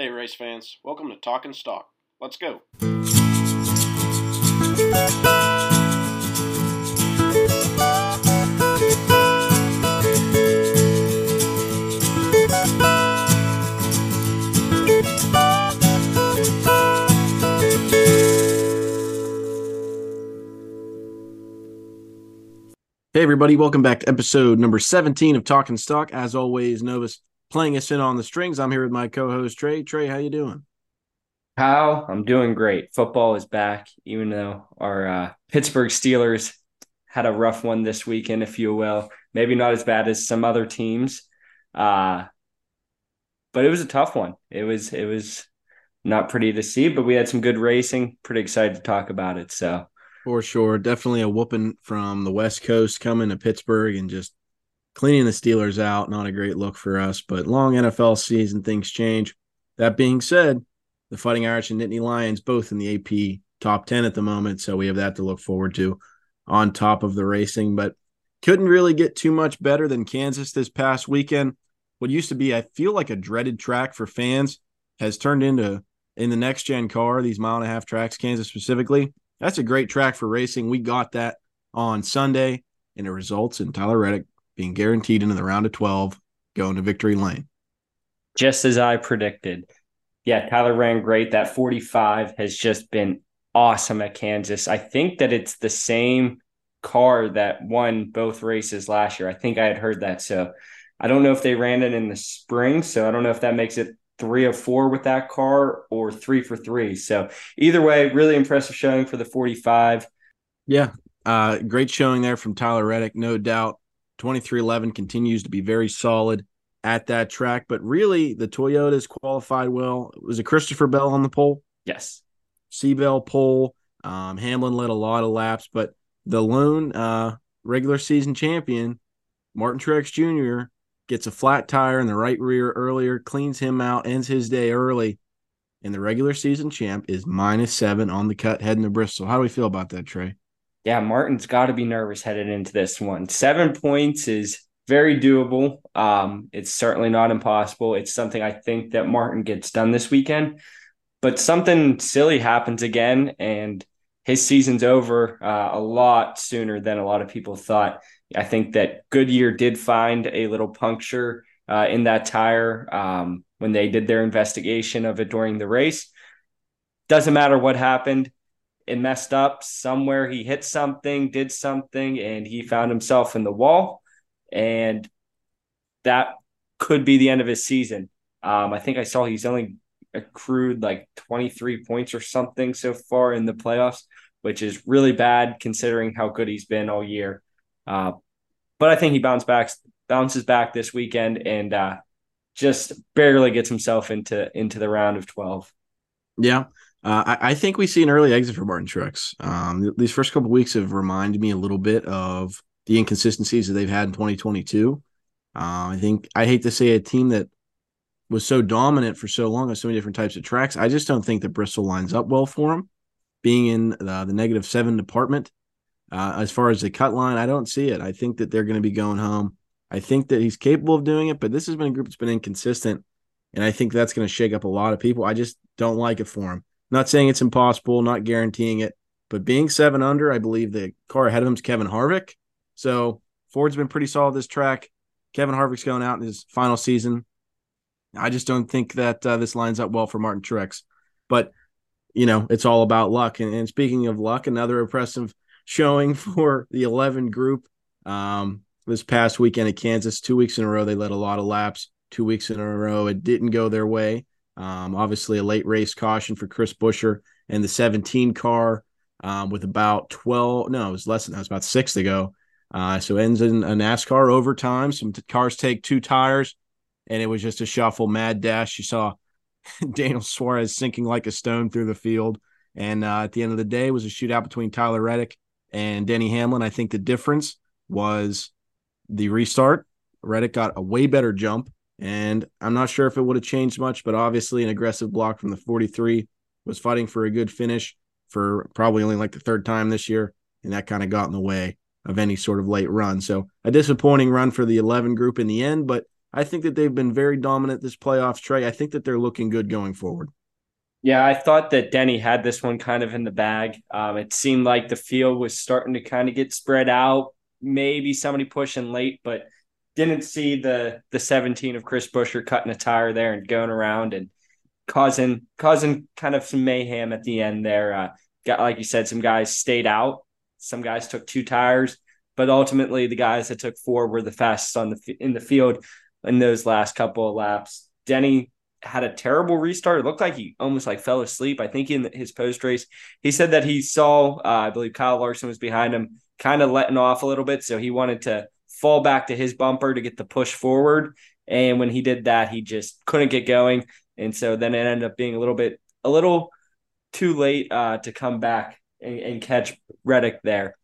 Hey, race fans. Welcome to Talking Stock. Let's go. Hey, everybody. Welcome back to episode number 17 of Talking Stock. As always, Novus playing us in on the strings. I'm here with my co-host Trey. Trey, how you doing? How I'm doing great. Football is back, even though our uh, Pittsburgh Steelers had a rough one this weekend, if you will. Maybe not as bad as some other teams, uh, but it was a tough one. It was it was not pretty to see, but we had some good racing. Pretty excited to talk about it. So for sure, definitely a whooping from the West Coast coming to Pittsburgh and just cleaning the Steelers out. Not a great look for us, but long NFL season, things change. That being said, the Fighting Irish and Nittany Lions both in the AP top 10 at the moment. So we have that to look forward to on top of the racing, but couldn't really get too much better than Kansas this past weekend. What used to be, I feel like a dreaded track for fans has turned into in the next gen car, these mile and a half tracks, Kansas specifically. That's a great track for racing. We got that on Sunday, and it results in Tyler Reddick being guaranteed into the round of 12, going to victory lane. Just as I predicted. Yeah, Tyler ran great. That 45 has just been awesome at Kansas. I think that it's the same car that won both races last year. I think I had heard that. So I don't know if they ran it in the spring. So I don't know if that makes it three of four with that car or three for three. So either way, really impressive showing for the 45. Yeah. Uh, great showing there from Tyler Reddick, no doubt. 23XI continues to be very solid at that track, but really the Toyotas qualified well. Was it Christopher Bell on the pole? Yes. C-Bell pole. Um, Hamlin led a lot of laps, but the lone uh, regular season champion, Martin Truex Jr., gets a flat tire in the right rear earlier, cleans him out, ends his day early. And the regular season champ is minus seven on the cut heading to Bristol. How do we feel about that, Trey? Yeah, Martin's got to be nervous headed into this one. Seven points is very doable. Um, it's certainly not impossible. It's something I think that Martin gets done this weekend, but something silly happens again, and his season's over uh, a lot sooner than a lot of people thought. I think that Goodyear did find a little puncture uh, in that tire um, when they did their investigation of it during the race. Doesn't matter what happened it messed up somewhere. He hit something, did something, and he found himself in the wall. And that could be the end of his season. Um, I think I saw he's only accrued like 23 points or something so far in the playoffs, which is really bad considering how good he's been all year. Uh, but I think he bounces back, bounces back this weekend and uh, just barely gets himself into into the round of 12. Yeah. Uh, I, I, think we see an early exit for Martin Truex. Um, these first couple weeks have reminded me a little bit of the inconsistencies that they've had in 2022. Uh, I think I hate to say a team that was so dominant for so long on so many different types of tracks. I just don't think that Bristol lines up well for him. Being in the, the negative seven department, uh, as far as the cut line, I don't see it. I think that they're going to be going home. I think that he's capable of doing it, but this has been a group that's been inconsistent, and I think that's going to shake up a lot of people. I just don't like it for him. Not saying it's impossible, not guaranteeing it, but being seven under, I believe the car ahead of him is Kevin Harvick. So Ford's been pretty solid this track. Kevin Harvick's going out in his final season. I just don't think that uh, this lines up well for Martin Truex. But, you know, it's all about luck. And, and speaking of luck, another impressive showing for the 11 group um, this past weekend at Kansas. Two weeks in a row, they led a lot of laps. Two weeks in a row, it didn't go their way. Um, obviously, a late race caution for Chris Buescher and the 17 car um, with about 12. No, it was less than that. It was about six to go. Uh, so ends in a NASCAR overtime. Some t- cars take two tires, and it was just a shuffle, mad dash. You saw Daniel Suarez sinking like a stone through the field. And uh, at the end of the day, it was a shootout between Tyler Reddick and Denny Hamlin. I think the difference was the restart. Reddick got a way better jump and I'm not sure if it would have changed much, but obviously an aggressive block from the 43 was fighting for a good finish for probably only like the third time this year. And that kind of got in the way of any sort of late run. So a disappointing run for the 11 group in the end, but I think that they've been very dominant this playoffs, Trey. I think that they're looking good going forward. Yeah, I thought that Denny had this one kind of in the bag. Um, it seemed like the field was starting to kind of get spread out. Maybe somebody pushing late, but didn't see the the 17 of Chris Buescher cutting a tire there and going around and causing causing kind of some mayhem at the end there. Uh, got like you said, some guys stayed out, some guys took two tires, but ultimately the guys that took four were the fastest on the in the field in those last couple of laps. Denny had a terrible restart. It looked like he almost like fell asleep. I think in his post race, he said that he saw, uh, I believe Kyle Larson was behind him, kind of letting off a little bit. So he wanted to fall back to his bumper to get the push forward. And when he did that, he just couldn't get going. And so then it ended up being a little bit, a little too late uh, to come back and, and catch Reddick there.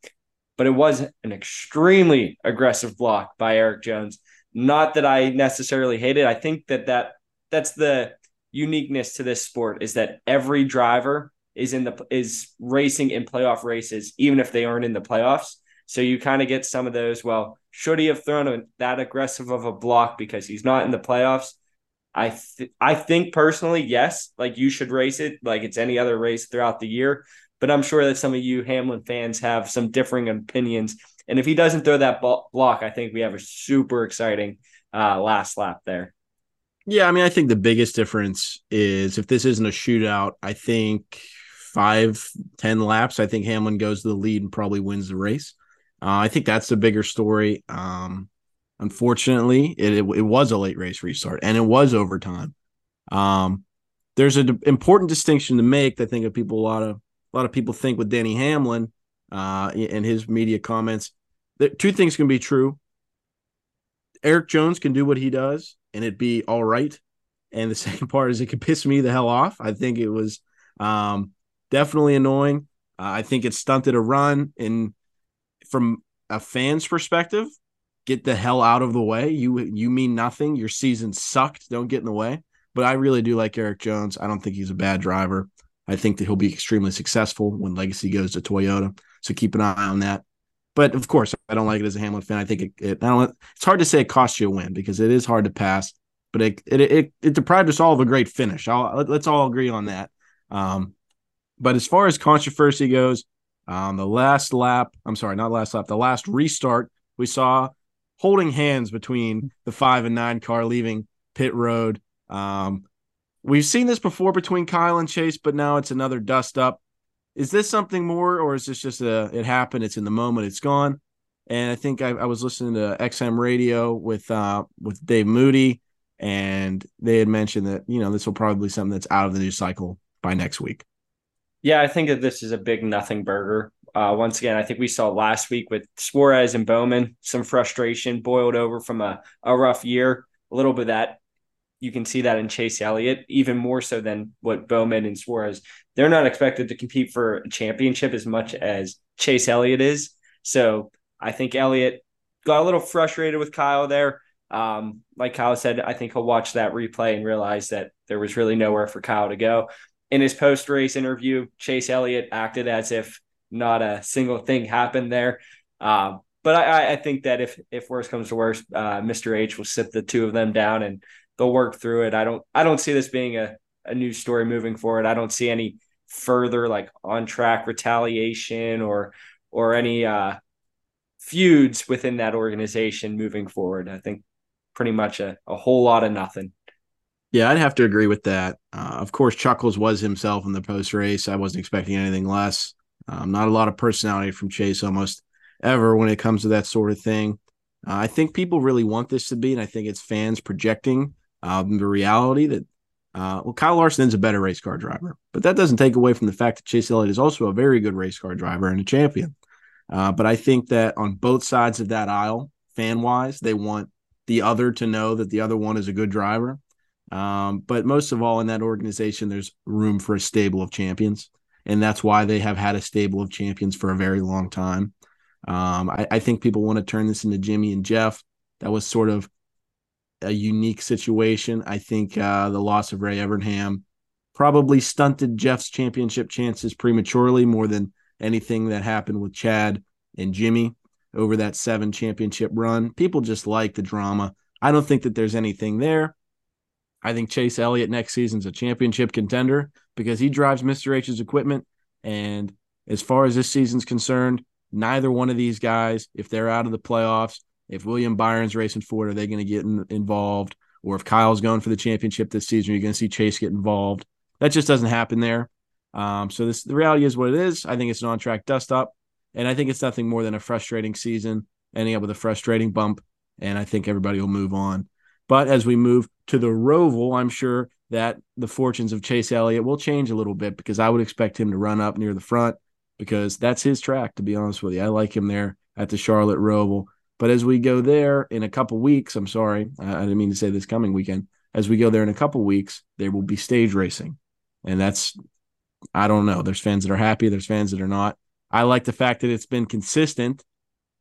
But it was an extremely aggressive block by Erik Jones. Not that I necessarily hate it. I think that that that's the uniqueness to this sport is that every driver is in the is racing in playoff races, even if they aren't in the playoffs. So you kind of get some of those. Well, should he have thrown a, that aggressive of a block because he's not in the playoffs? I th- I think personally, yes, like you should race it like it's any other race throughout the year. But I'm sure that some of you Hamlin fans have some differing opinions. And if he doesn't throw that block, I think we have a super exciting uh, last lap there. Yeah, I mean, I think the biggest difference is if this isn't a shootout, I think five, ten laps, I think Hamlin goes to the lead and probably wins the race. Uh, I think that's the bigger story. Um, unfortunately, it, it, it was a late race restart and it was overtime. Um, there's an important distinction to make. I think of people a lot of a lot of people think with Denny Hamlin uh, and his media comments that two things can be true. Erik Jones can do what he does and it'd be all right. And the second part is it could piss me the hell off. I think it was um, definitely annoying. Uh, I think it stunted a run. And from a fan's perspective, get the hell out of the way. You you mean nothing. Your season sucked. Don't get in the way. But I really do like Erik Jones. I don't think he's a bad driver. I think that he'll be extremely successful when Legacy goes to Toyota. So keep an eye on that. But of course, I don't like it as a Hamlin fan. I think it, it I don't. It's hard to say it cost you a win because it is hard to pass. But it it it, it deprived us all of a great finish. I'll, let's all agree on that. Um, but as far as controversy goes, um, the last lap, I'm sorry, not last lap, the last restart, we saw holding hands between the five and nine car leaving pit road. Um, we've seen this before between Kyle and Chase, but now it's another dust up. Is this something more or is this just a it happened it's in the moment it's gone? And i think i, I was listening to xm radio with uh with dave moody and they had mentioned that you know this will probably be something that's out of the news cycle by next week yeah i think that this is a big nothing burger uh, once again, I think we saw last week with Suarez and Bowman some frustration boiled over from a, a rough year. A little bit of that you can see that in Chase Elliott, even more so than what Bowman and Suarez. They're not expected to compete for a championship as much as Chase Elliott is. So I think Elliott got a little frustrated with Kyle there. Um, like Kyle said, I think he'll watch that replay and realize that there was really nowhere for Kyle to go. In his post race interview, Chase Elliott acted as if not a single thing happened there. Um, but I, I, think that if if worse comes to worse, uh, Mr. H will sit the two of them down and they'll work through it. I don't I don't see this being a, a news story moving forward. I don't see any further like on track retaliation or or any uh feuds within that organization moving forward. I think pretty much a, a whole lot of nothing. Yeah, I'd have to agree with that. Uh, of course, Chuckles was himself in the post race. I wasn't expecting anything less. Um, not a lot of personality from Chase almost ever when it comes to that sort of thing. Uh, I think people really want this to be, and I think it's fans projecting um, the reality that uh, well, Kyle Larson is a better race car driver, but that doesn't take away from the fact that Chase Elliott is also a very good race car driver and a champion. Uh, but I think that on both sides of that aisle, fan wise, they want the other to know that the other one is a good driver. Um, but most of all, in that organization, there's room for a stable of champions. And that's why they have had a stable of champions for a very long time. Um, I, I think people want to turn this into Jimmy and Jeff. That was sort of a unique situation. I think uh, the loss of Ray Evernham probably stunted Jeff's championship chances prematurely more than anything that happened with Chad and Jimmy over that seven championship run. People just like the drama. I don't think that there's anything there. I think Chase Elliott next season's a championship contender because he drives Mr. H's equipment. And as far as this season's concerned, neither one of these guys, if they're out of the playoffs, if William Byron's racing for it, are they going to get in, involved? Or if Kyle's going for the championship this season, you're going to see Chase get involved. That just doesn't happen there. Um, so this the reality is what it is. I think it's an on track dust up, and I think it's nothing more than a frustrating season, ending up with a frustrating bump, and I think everybody will move on. But as we move to the Roval, I'm sure that the fortunes of Chase Elliott will change a little bit because I would expect him to run up near the front because that's his track. To be honest with you, I like him there at the Charlotte Roval. But as we go there in a couple weeks, I'm sorry, I didn't mean to say this coming weekend. As we go there in a couple weeks, there will be stage racing, and that's I don't know. There's fans that are happy. There's fans that are not. I like the fact that it's been consistent,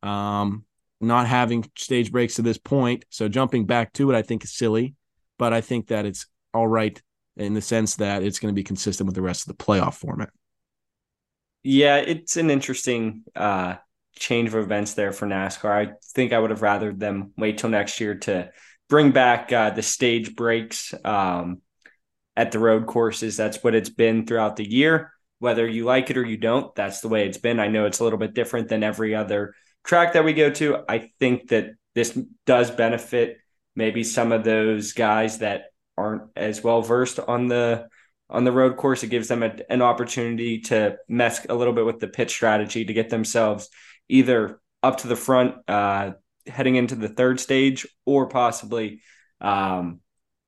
um, not having stage breaks to this point. So jumping back to it, I think is silly, but I think that it's all right in the sense that it's going to be consistent with the rest of the playoff format. Yeah, it's an interesting uh, change of events there for NASCAR. I think I would have rather them wait till next year to bring back uh, the stage breaks. Um, at the road courses. That's what it's been throughout the year. Whether you like it or you don't, that's the way it's been. I know it's a little bit different than every other track that we go to. I think that this does benefit maybe some of those guys that aren't as well versed on the on the road course. It gives them a, an opportunity to mess a little bit with the pit strategy to get themselves either up to the front, uh, heading into the third stage, or possibly um,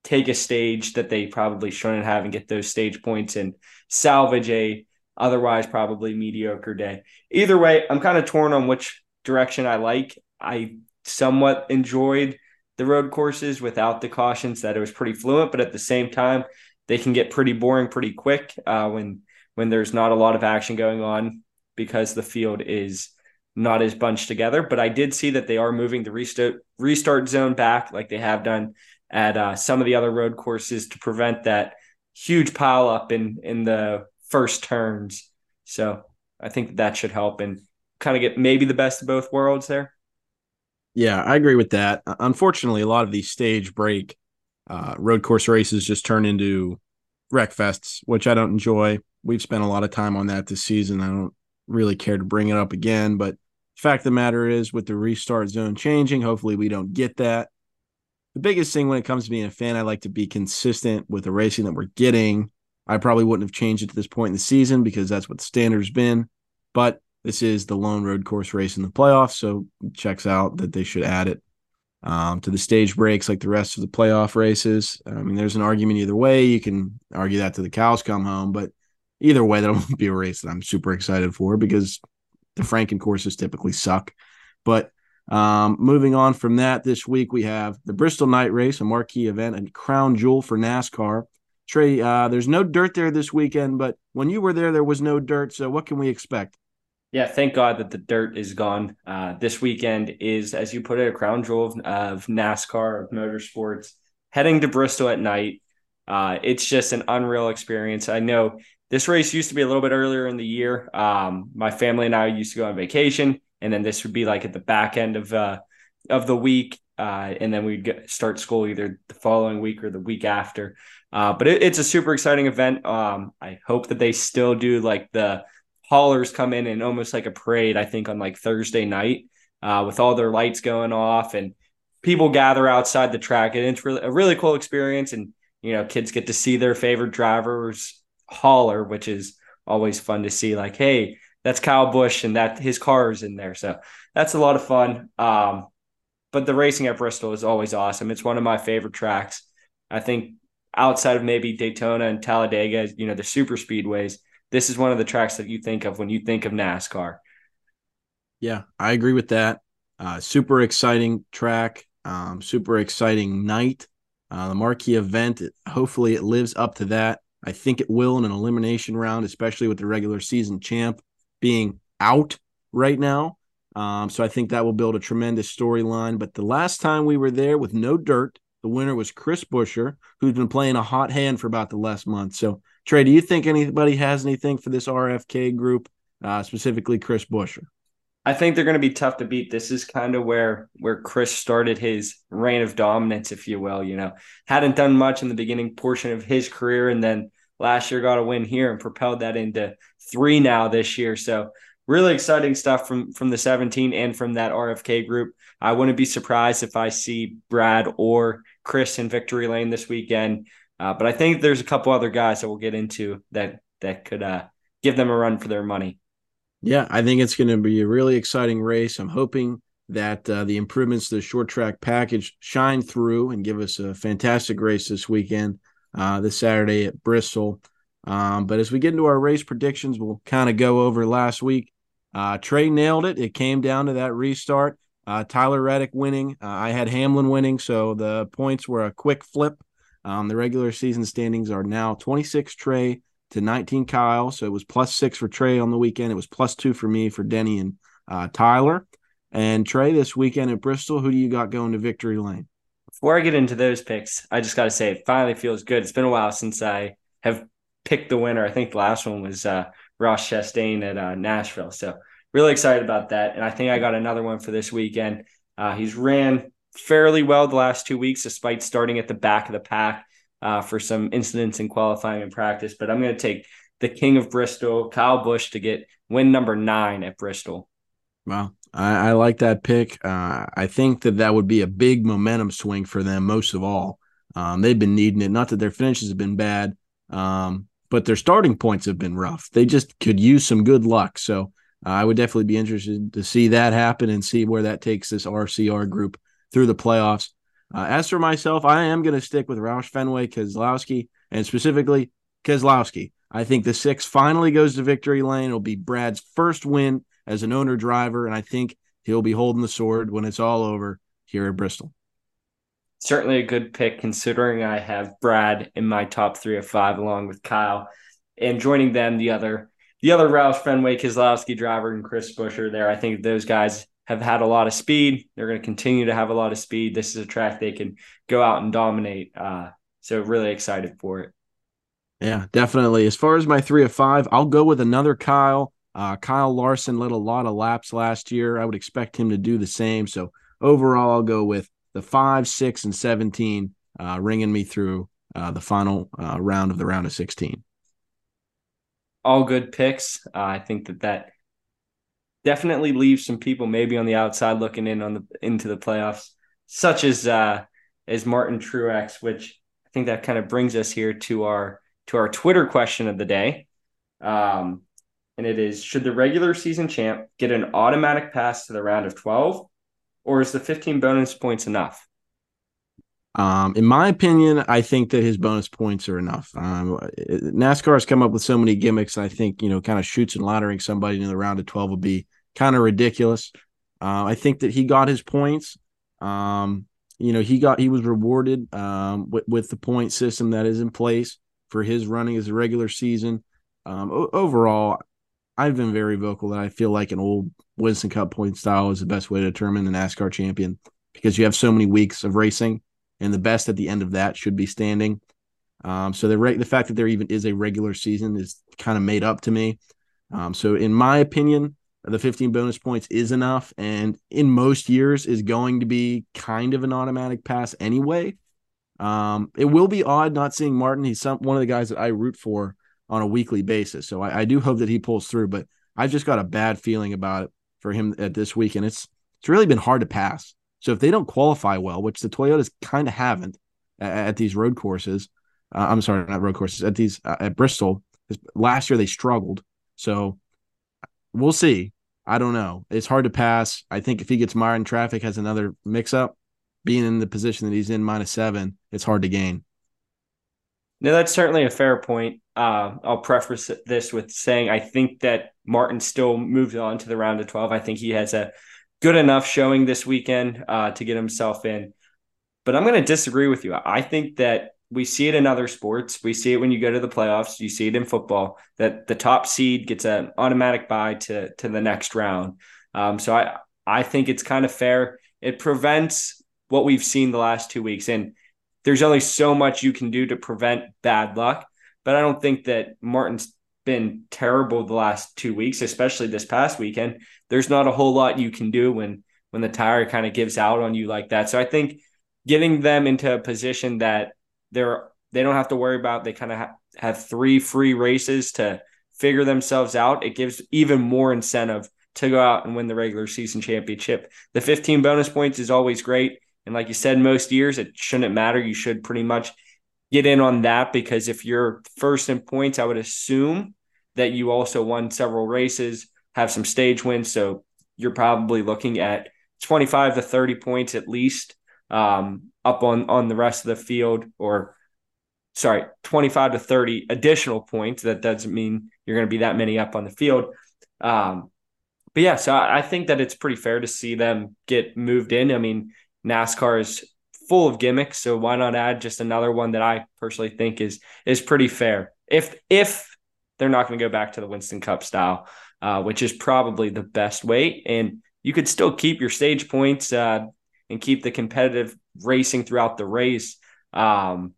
take a stage that they probably shouldn't have and get those stage points and salvage a otherwise probably mediocre day. Either way, I'm kind of torn on which direction I like. I somewhat enjoyed the road courses without the cautions that it was pretty fluent, but at the same time, they can get pretty boring pretty quick uh, when when there's not a lot of action going on because the field is not as bunched together. But I did see that they are moving the restart restart zone back like they have done at uh, some of the other road courses to prevent that huge pile up in in the first turns. So I think that should help and kind of get maybe the best of both worlds there. Yeah, I agree with that. Unfortunately, a lot of these stage break uh, road course races just turn into wreck fests, which I don't enjoy. We've spent a lot of time on that this season. I don't really care to bring it up again, but fact of the matter is, with the restart zone changing, hopefully we don't get that the biggest thing when it comes to being a fan, I like to be consistent with the racing that we're getting. I probably wouldn't have changed it to this point in the season because that's what the standard's been. But this is the lone road course race in the playoffs, so checks out that they should add it um, to the stage breaks like the rest of the playoff races. I mean, there's an argument either way. You can argue that to the cows come home, but either way, that'll be a race that I'm super excited for because the Franken courses typically suck. But um, moving on from that, this week we have the Bristol Night Race, a marquee event and crown jewel for NASCAR. Trey, uh, there's no dirt there this weekend, but when you were there, there was no dirt. So what can we expect? Yeah, thank God that the dirt is gone. Uh, this weekend is, as you put it, a crown jewel of, of NASCAR, of motorsports. Heading to Bristol at night, uh, it's just an unreal experience. I know this race used to be a little bit earlier in the year. Um, my family and I used to go on vacation and then this would be like at the back end of uh, of the week, uh, and then we'd get, start school either the following week or the week after. Uh, but it, it's a super exciting event. Um, I hope that they still do like the haulers come in and almost like a parade. I think on like Thursday night uh, with all their lights going off and people gather outside the track, and it's really a really cool experience. And you know, kids get to see their favorite drivers hauler, which is always fun to see. Like, hey, that's Kyle Busch and that his car is in there. So that's a lot of fun. Um, but the racing at Bristol is always awesome. It's one of my favorite tracks. I think outside of maybe Daytona and Talladega, you know, the super speedways, this is one of the tracks that you think of when you think of NASCAR. Yeah, I agree with that. Uh, super exciting track, um, super exciting night. Uh, the marquee event, hopefully, it lives up to that. I think it will in an elimination round, especially with the regular season champ being out right now. Um, so I think that will build a tremendous storyline. But the last time we were there with no dirt, the winner was Chris Buescher, who's been playing a hot hand for about the last month. So, Trey, do you think anybody has anything for this RFK group, uh, specifically Chris Buescher? I think they're going to be tough to beat. This is kind of where where Chris started his reign of dominance, if you will. You know, hadn't done much in the beginning portion of his career, and then last year got a win here and propelled that into three now this year. So really exciting stuff from from the 17 and from that RFK group. I wouldn't be surprised if I see Brad or Chris in victory lane this weekend. Uh, but I think there's a couple other guys that we'll get into that that could uh, give them a run for their money. Yeah, I think it's going to be a really exciting race. I'm hoping that uh, the improvements to the short track package shine through and give us a fantastic race this weekend, uh, this Saturday at Bristol. Um, but as we get into our race predictions, we'll kind of go over last week. Uh, Trey nailed it. It came down to that restart. Uh, Tyler Reddick winning. I had Hamlin winning, so the points were a quick flip. Um, the regular season standings are now 26 Trey to 19 Kyle. So it was plus six for Trey on the weekend. It was plus two for me for Denny and uh, Tyler. And Trey, this weekend at Bristol, who do you got going to victory lane? Before I get into those picks, I just got to say it finally feels good. It's been a while since I have picked the winner. I think the last one was uh, Ross Chastain at uh, Nashville. So really excited about that. And I think I got another one for this weekend. Uh, he's ran fairly well the last two weeks, despite starting at the back of the pack uh, for some incidents in qualifying and practice. But I'm going to take the king of Bristol, Kyle Busch, to get win number nine at Bristol. Well, I, I like that pick. Uh, I think that that would be a big momentum swing for them, most of all. Um, they've been needing it. Not that their finishes have been bad, um, but their starting points have been rough. They just could use some good luck. So uh, I would definitely be interested to see that happen and see where that takes this RCR group through the playoffs. Uh, as for myself, I am going to stick with Roush Fenway Keselowski and specifically Keselowski. I think the six finally goes to victory lane. It'll be Brad's first win as an owner driver, and I think he'll be holding the sword when it's all over here at Bristol. Certainly a good pick considering I have Brad in my top three of five along with Kyle. And joining them, the other the other Roush Fenway Keselowski driver and Chris Buescher there. I think those guys have had a lot of speed. They're going to continue to have a lot of speed. This is a track they can go out and dominate. Uh, so really excited for it. Yeah, definitely. As far as my three of five, I'll go with another Kyle. Uh, Kyle Larson led a lot of laps last year. I would expect him to do the same. So overall, I'll go with the five, six, and 17 uh, ringing me through uh, the final uh, round of the round of 16. All good picks. Uh, I think that that definitely leave some people maybe on the outside looking in on the into the playoffs, such as uh as Martin Truex, which I think that kind of brings us here to our to our Twitter question of the day. Um, and it is should the regular season champ get an automatic pass to the round of 12 or is the 15 bonus points enough? Um, in my opinion, I think that his bonus points are enough. Um, NASCAR has come up with so many gimmicks. I think you know, kind of shoots and laddering somebody in the round of twelve would be kind of ridiculous. Uh, I think that he got his points. Um, you know, he got he was rewarded um, with, with the point system that is in place for his running as a regular season. Um, o- overall, I've been very vocal that I feel like an old Winston Cup point style is the best way to determine the NASCAR champion because you have so many weeks of racing, and the best at the end of that should be standing. Um, so the re- the fact that there even is a regular season is kind of made up to me. Um, so in my opinion, the 15 bonus points is enough? And in most years is going to be kind of an automatic pass anyway. Um, it will be odd not seeing martin. He's some, one of the guys that i root for on a weekly basis. So I, I, do hope that he pulls through but i've just got a bad feeling about it for him at this week and it's it's really been hard to pass. So if they don't qualify well which the toyotas kind of haven't at, at, these road courses uh, i'm sorry not road courses at these uh, at bristol last year they struggled. So we'll see I don't know. It's hard to pass. I think if he gets mired in traffic, has another mix up, being in the position that he's in minus seven, it's hard to gain. No, that's certainly a fair point. Uh, I'll preface this with saying I think that Martin still moved on to the round of 12. I think he has a good enough showing this weekend uh, to get himself in. But I'm going to disagree with you. I think that we see it in other sports. We see it when you go to the playoffs. You see it in football that the top seed gets an automatic bye to to the next round. Um, so I I think it's kind of fair. It prevents what we've seen the last two weeks, and there's only so much you can do to prevent bad luck. But I don't think that Martin's been terrible the last two weeks, especially this past weekend. There's not a whole lot you can do when when the tire kind of gives out on you like that. So I think getting them into a position that they're they don't have to worry about they kind of ha- have three free races to figure themselves out. It gives even more incentive to go out and win the regular season championship. The 15 bonus points is always great. And like you said, most years it shouldn't matter. You should pretty much get in on that because if you're first in points, I would assume that you also won several races, have some stage wins. So you're probably looking at 25 to 30 points at least um, up on, on the rest of the field or sorry, 25 to 30 additional points. That doesn't mean you're going to be that many up on the field. Um, but yeah, so I think that it's pretty fair to see them get moved in. I mean, NASCAR is full of gimmicks, so why not add just another one that I personally think is is pretty fair. If if they're not going to go back to the Winston Cup style, uh, which is probably the best way, and you could still keep your stage points uh, and keep the competitive racing throughout the race. Um,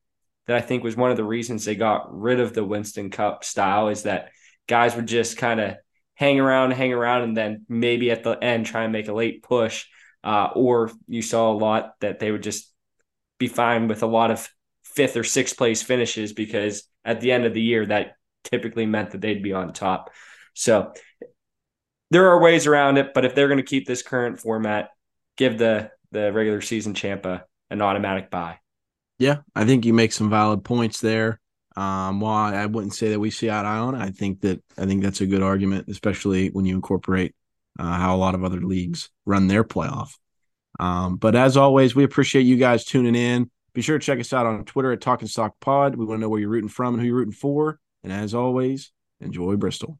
that I think was one of the reasons they got rid of the Winston Cup style is that guys would just kind of hang around, hang around, and then maybe at the end try and make a late push. Uh, or you saw a lot that they would just be fine with a lot of fifth or sixth place finishes because at the end of the year, that typically meant that they'd be on top. So there are ways around it, but if they're going to keep this current format, give the the regular season champa an automatic bye. Yeah, I think you make some valid points there. Um, while I wouldn't say that we see eye eye on I think that I think that's a good argument, especially when you incorporate uh, how a lot of other leagues run their playoff. Um, but as always, we appreciate you guys tuning in. Be sure to check us out on Twitter at Talking Stock Pod. We want to know where you're rooting from and who you're rooting for. And as always, enjoy Bristol.